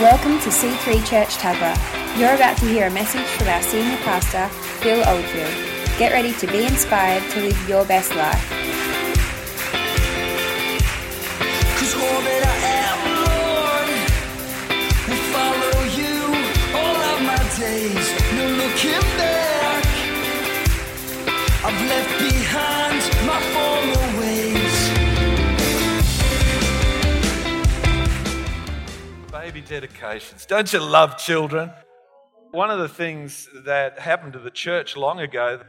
Welcome to C3 Church Tuggerah. You're about to hear a message from our senior pastor, Phil Oldfield. Get ready to be inspired to live your best life. Days. No Baby dedications. Don't you love children? One of the things that happened to the church long ago,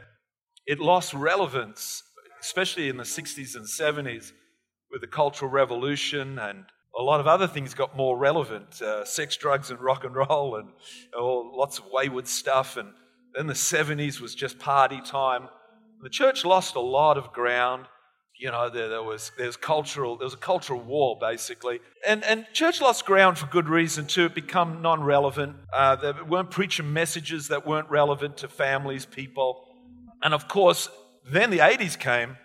it lost relevance, especially in the 60s and 70s with the Cultural Revolution and a lot of other things got more relevant uh, sex, drugs, and rock and roll, and oh, lots of wayward stuff. And then the 70s was just party time. The church lost a lot of ground. You know, there, there was there's cultural there was a cultural war basically, and and church lost ground for good reason too. It become non-relevant. Uh, they weren't preaching messages that weren't relevant to families, people, and of course, then the 80s came,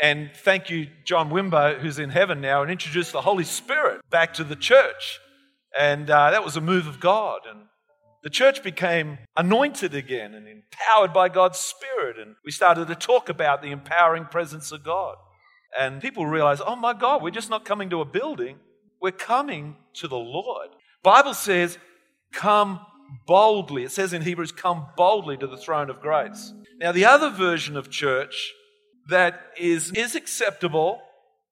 and thank you, John Wimber, who's in heaven now, and introduced the Holy Spirit back to the church. And uh, that was a move of God. And the church became anointed again and empowered by God's Spirit. And we started to talk about the empowering presence of God. And people realized, oh my God, we're just not coming to a building, we're coming to the Lord. Bible says, come boldly. It says in Hebrews, come boldly to the throne of grace. Now, the other version of church that is, is acceptable,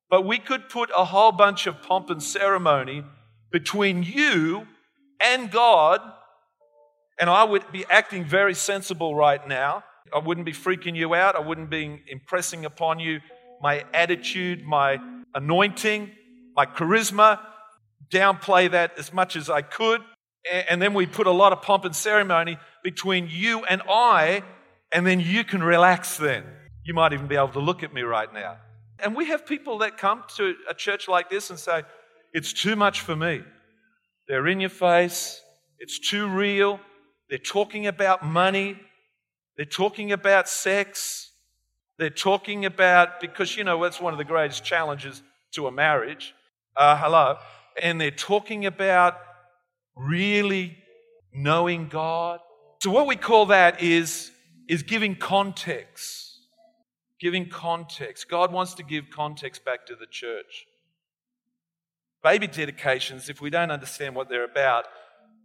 but we could put a whole bunch of pomp and ceremony between you and God, and I would be acting very sensible right now. I wouldn't be freaking you out. I wouldn't be impressing upon you my attitude, my anointing, my charisma, downplay that as much as I could. And then we put a lot of pomp and ceremony between you and I, and then you can relax then. You might even be able to look at me right now. And we have people that come to a church like this and say, It's too much for me. They're in your face, it's too real. They're talking about money, they're talking about sex, they're talking about, because you know, that's one of the greatest challenges to a marriage. Uh, hello. And they're talking about really knowing God. So, what we call that is, is giving context giving context. God wants to give context back to the church. Baby dedications, if we don't understand what they're about,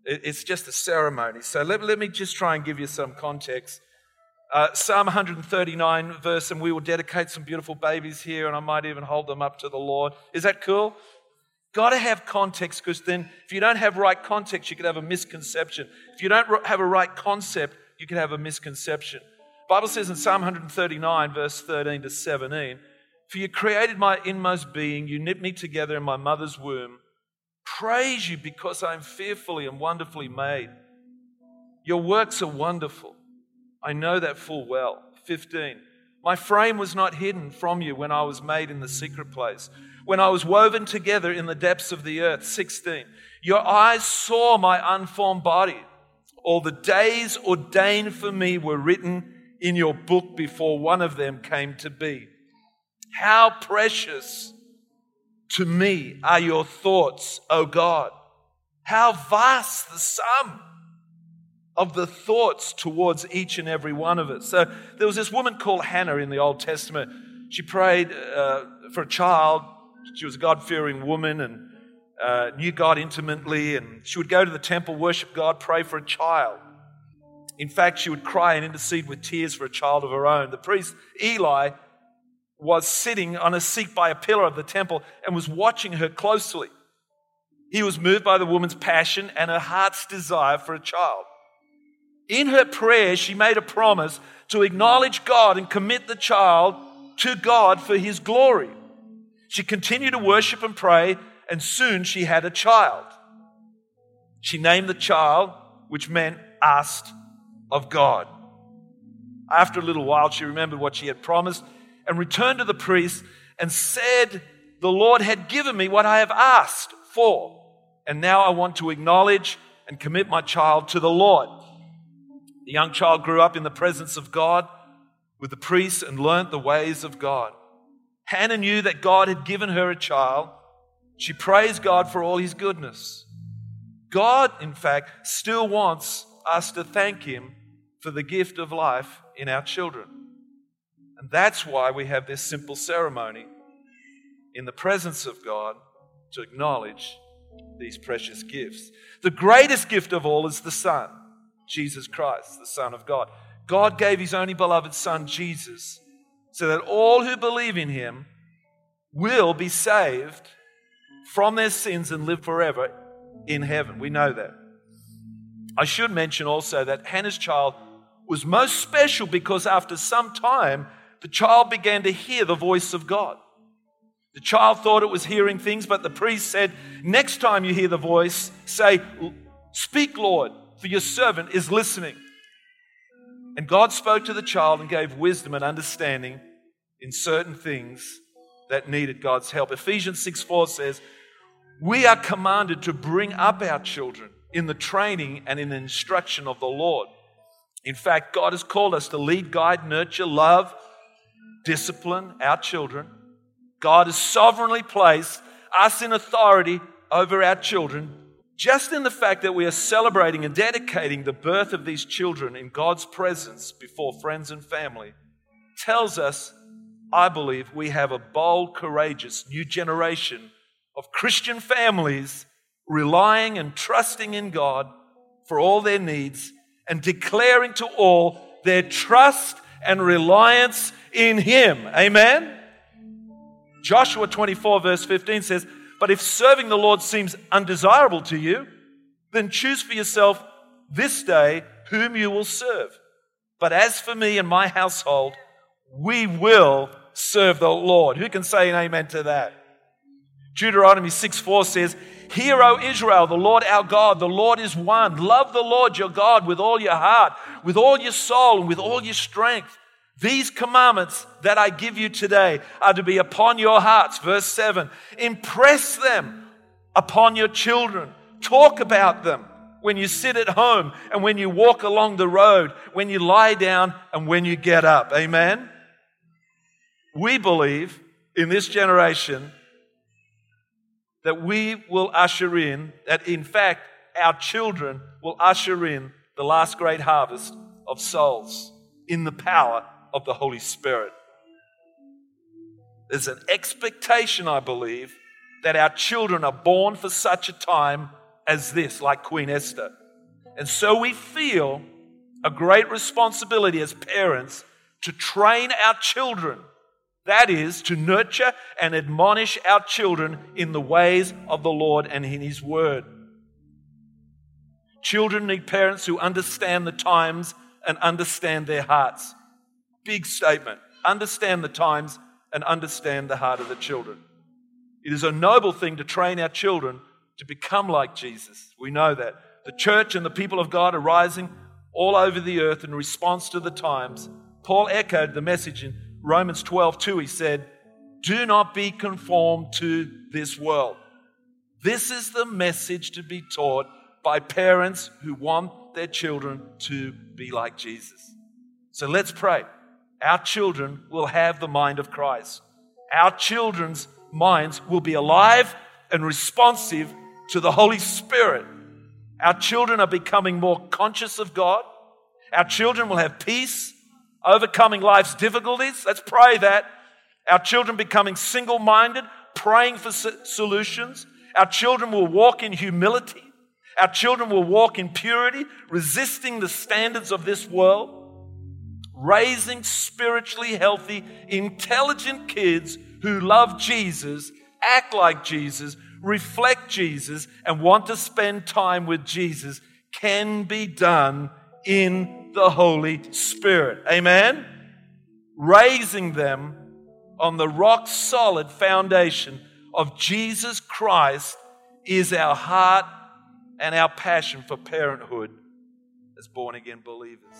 it's just a ceremony. So let, let me just try and give you some context. Uh, Psalm 139 verse, and we will dedicate some beautiful babies here, and I might even hold them up to the Lord. Is that cool? Got to have context because then, if you don't have right context, you could have a misconception. If you don't have a right concept, you can have a misconception. Bible says in Psalm 139, verse 13 to 17, For you created my inmost being, you knit me together in my mother's womb. Praise you because I am fearfully and wonderfully made. Your works are wonderful. I know that full well. 15. My frame was not hidden from you when I was made in the secret place, when I was woven together in the depths of the earth. 16. Your eyes saw my unformed body. All the days ordained for me were written in your book before one of them came to be. How precious to me are your thoughts, O God. How vast the sum of the thoughts towards each and every one of us. So there was this woman called Hannah in the Old Testament. She prayed uh, for a child. She was a God fearing woman and uh, knew God intimately. And she would go to the temple, worship God, pray for a child. In fact, she would cry and intercede with tears for a child of her own. The priest, Eli, was sitting on a seat by a pillar of the temple and was watching her closely. He was moved by the woman's passion and her heart's desire for a child. In her prayer, she made a promise to acknowledge God and commit the child to God for his glory. She continued to worship and pray, and soon she had a child. She named the child, which meant asked of God. After a little while, she remembered what she had promised and returned to the priest and said, The Lord had given me what I have asked for, and now I want to acknowledge and commit my child to the Lord. The young child grew up in the presence of God with the priest and learnt the ways of God. Hannah knew that God had given her a child. She praised God for all his goodness. God, in fact, still wants us to thank Him for the gift of life in our children. And that's why we have this simple ceremony in the presence of God to acknowledge these precious gifts. The greatest gift of all is the Son, Jesus Christ, the Son of God. God gave His only beloved Son, Jesus, so that all who believe in Him will be saved from their sins and live forever in heaven. We know that. I should mention also that Hannah's child was most special because after some time, the child began to hear the voice of God. The child thought it was hearing things, but the priest said, Next time you hear the voice, say, Speak, Lord, for your servant is listening. And God spoke to the child and gave wisdom and understanding in certain things that needed God's help. Ephesians 6 4 says, We are commanded to bring up our children in the training and in the instruction of the Lord. In fact, God has called us to lead, guide, nurture, love, discipline our children. God has sovereignly placed us in authority over our children. Just in the fact that we are celebrating and dedicating the birth of these children in God's presence before friends and family tells us, I believe, we have a bold, courageous new generation of Christian families relying and trusting in God for all their needs and declaring to all their trust and reliance in Him. Amen? Joshua 24, verse 15 says, But if serving the Lord seems undesirable to you, then choose for yourself this day whom you will serve. But as for me and my household, we will serve the Lord. Who can say an amen to that? Deuteronomy 6 4 says, Hear, O Israel, the Lord our God, the Lord is one. Love the Lord your God with all your heart, with all your soul, and with all your strength. These commandments that I give you today are to be upon your hearts. Verse 7 Impress them upon your children. Talk about them when you sit at home and when you walk along the road, when you lie down and when you get up. Amen? We believe in this generation that we will usher in, that in fact, our children will usher in the last great harvest of souls in the power of the Holy Spirit. There's an expectation, I believe, that our children are born for such a time as this, like Queen Esther. And so we feel a great responsibility as parents to train our children. That is, to nurture and admonish our children in the ways of the Lord and in His Word. Children need parents who understand the times and understand their hearts. Big statement. Understand the times and understand the heart of the children. It is a noble thing to train our children to become like Jesus. We know that. The church and the people of God are rising all over the earth in response to the times. Paul echoed the message in Romans 12 2. He said, Do not be conformed to this world. This is the message to be taught by parents who want their children to be like Jesus. So let's pray our children will have the mind of Christ. Our children's minds will be alive and responsive to the Holy Spirit. Our children are becoming more conscious of God. Our children will have peace, overcoming life's difficulties. Let's pray that. Our children becoming single minded, praying for solutions. Our children will walk in humility. Our children will walk in purity, resisting the standards of this world raising spiritually healthy, intelligent kids who love Jesus, act like Jesus, reflect Jesus, and want to spend time with Jesus can be done in the Holy Spirit. Amen? Raising them on the rock solid foundation of Jesus Christ is our heart and our passion for parenthood as born again believers.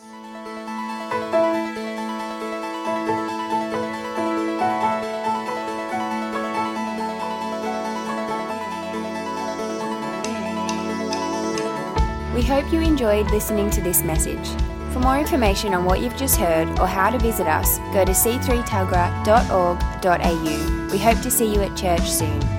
We hope you enjoyed listening to this message. For more information on what you've just heard or how to visit us, go to c3tuggerah.org.au. We hope to see you at church soon.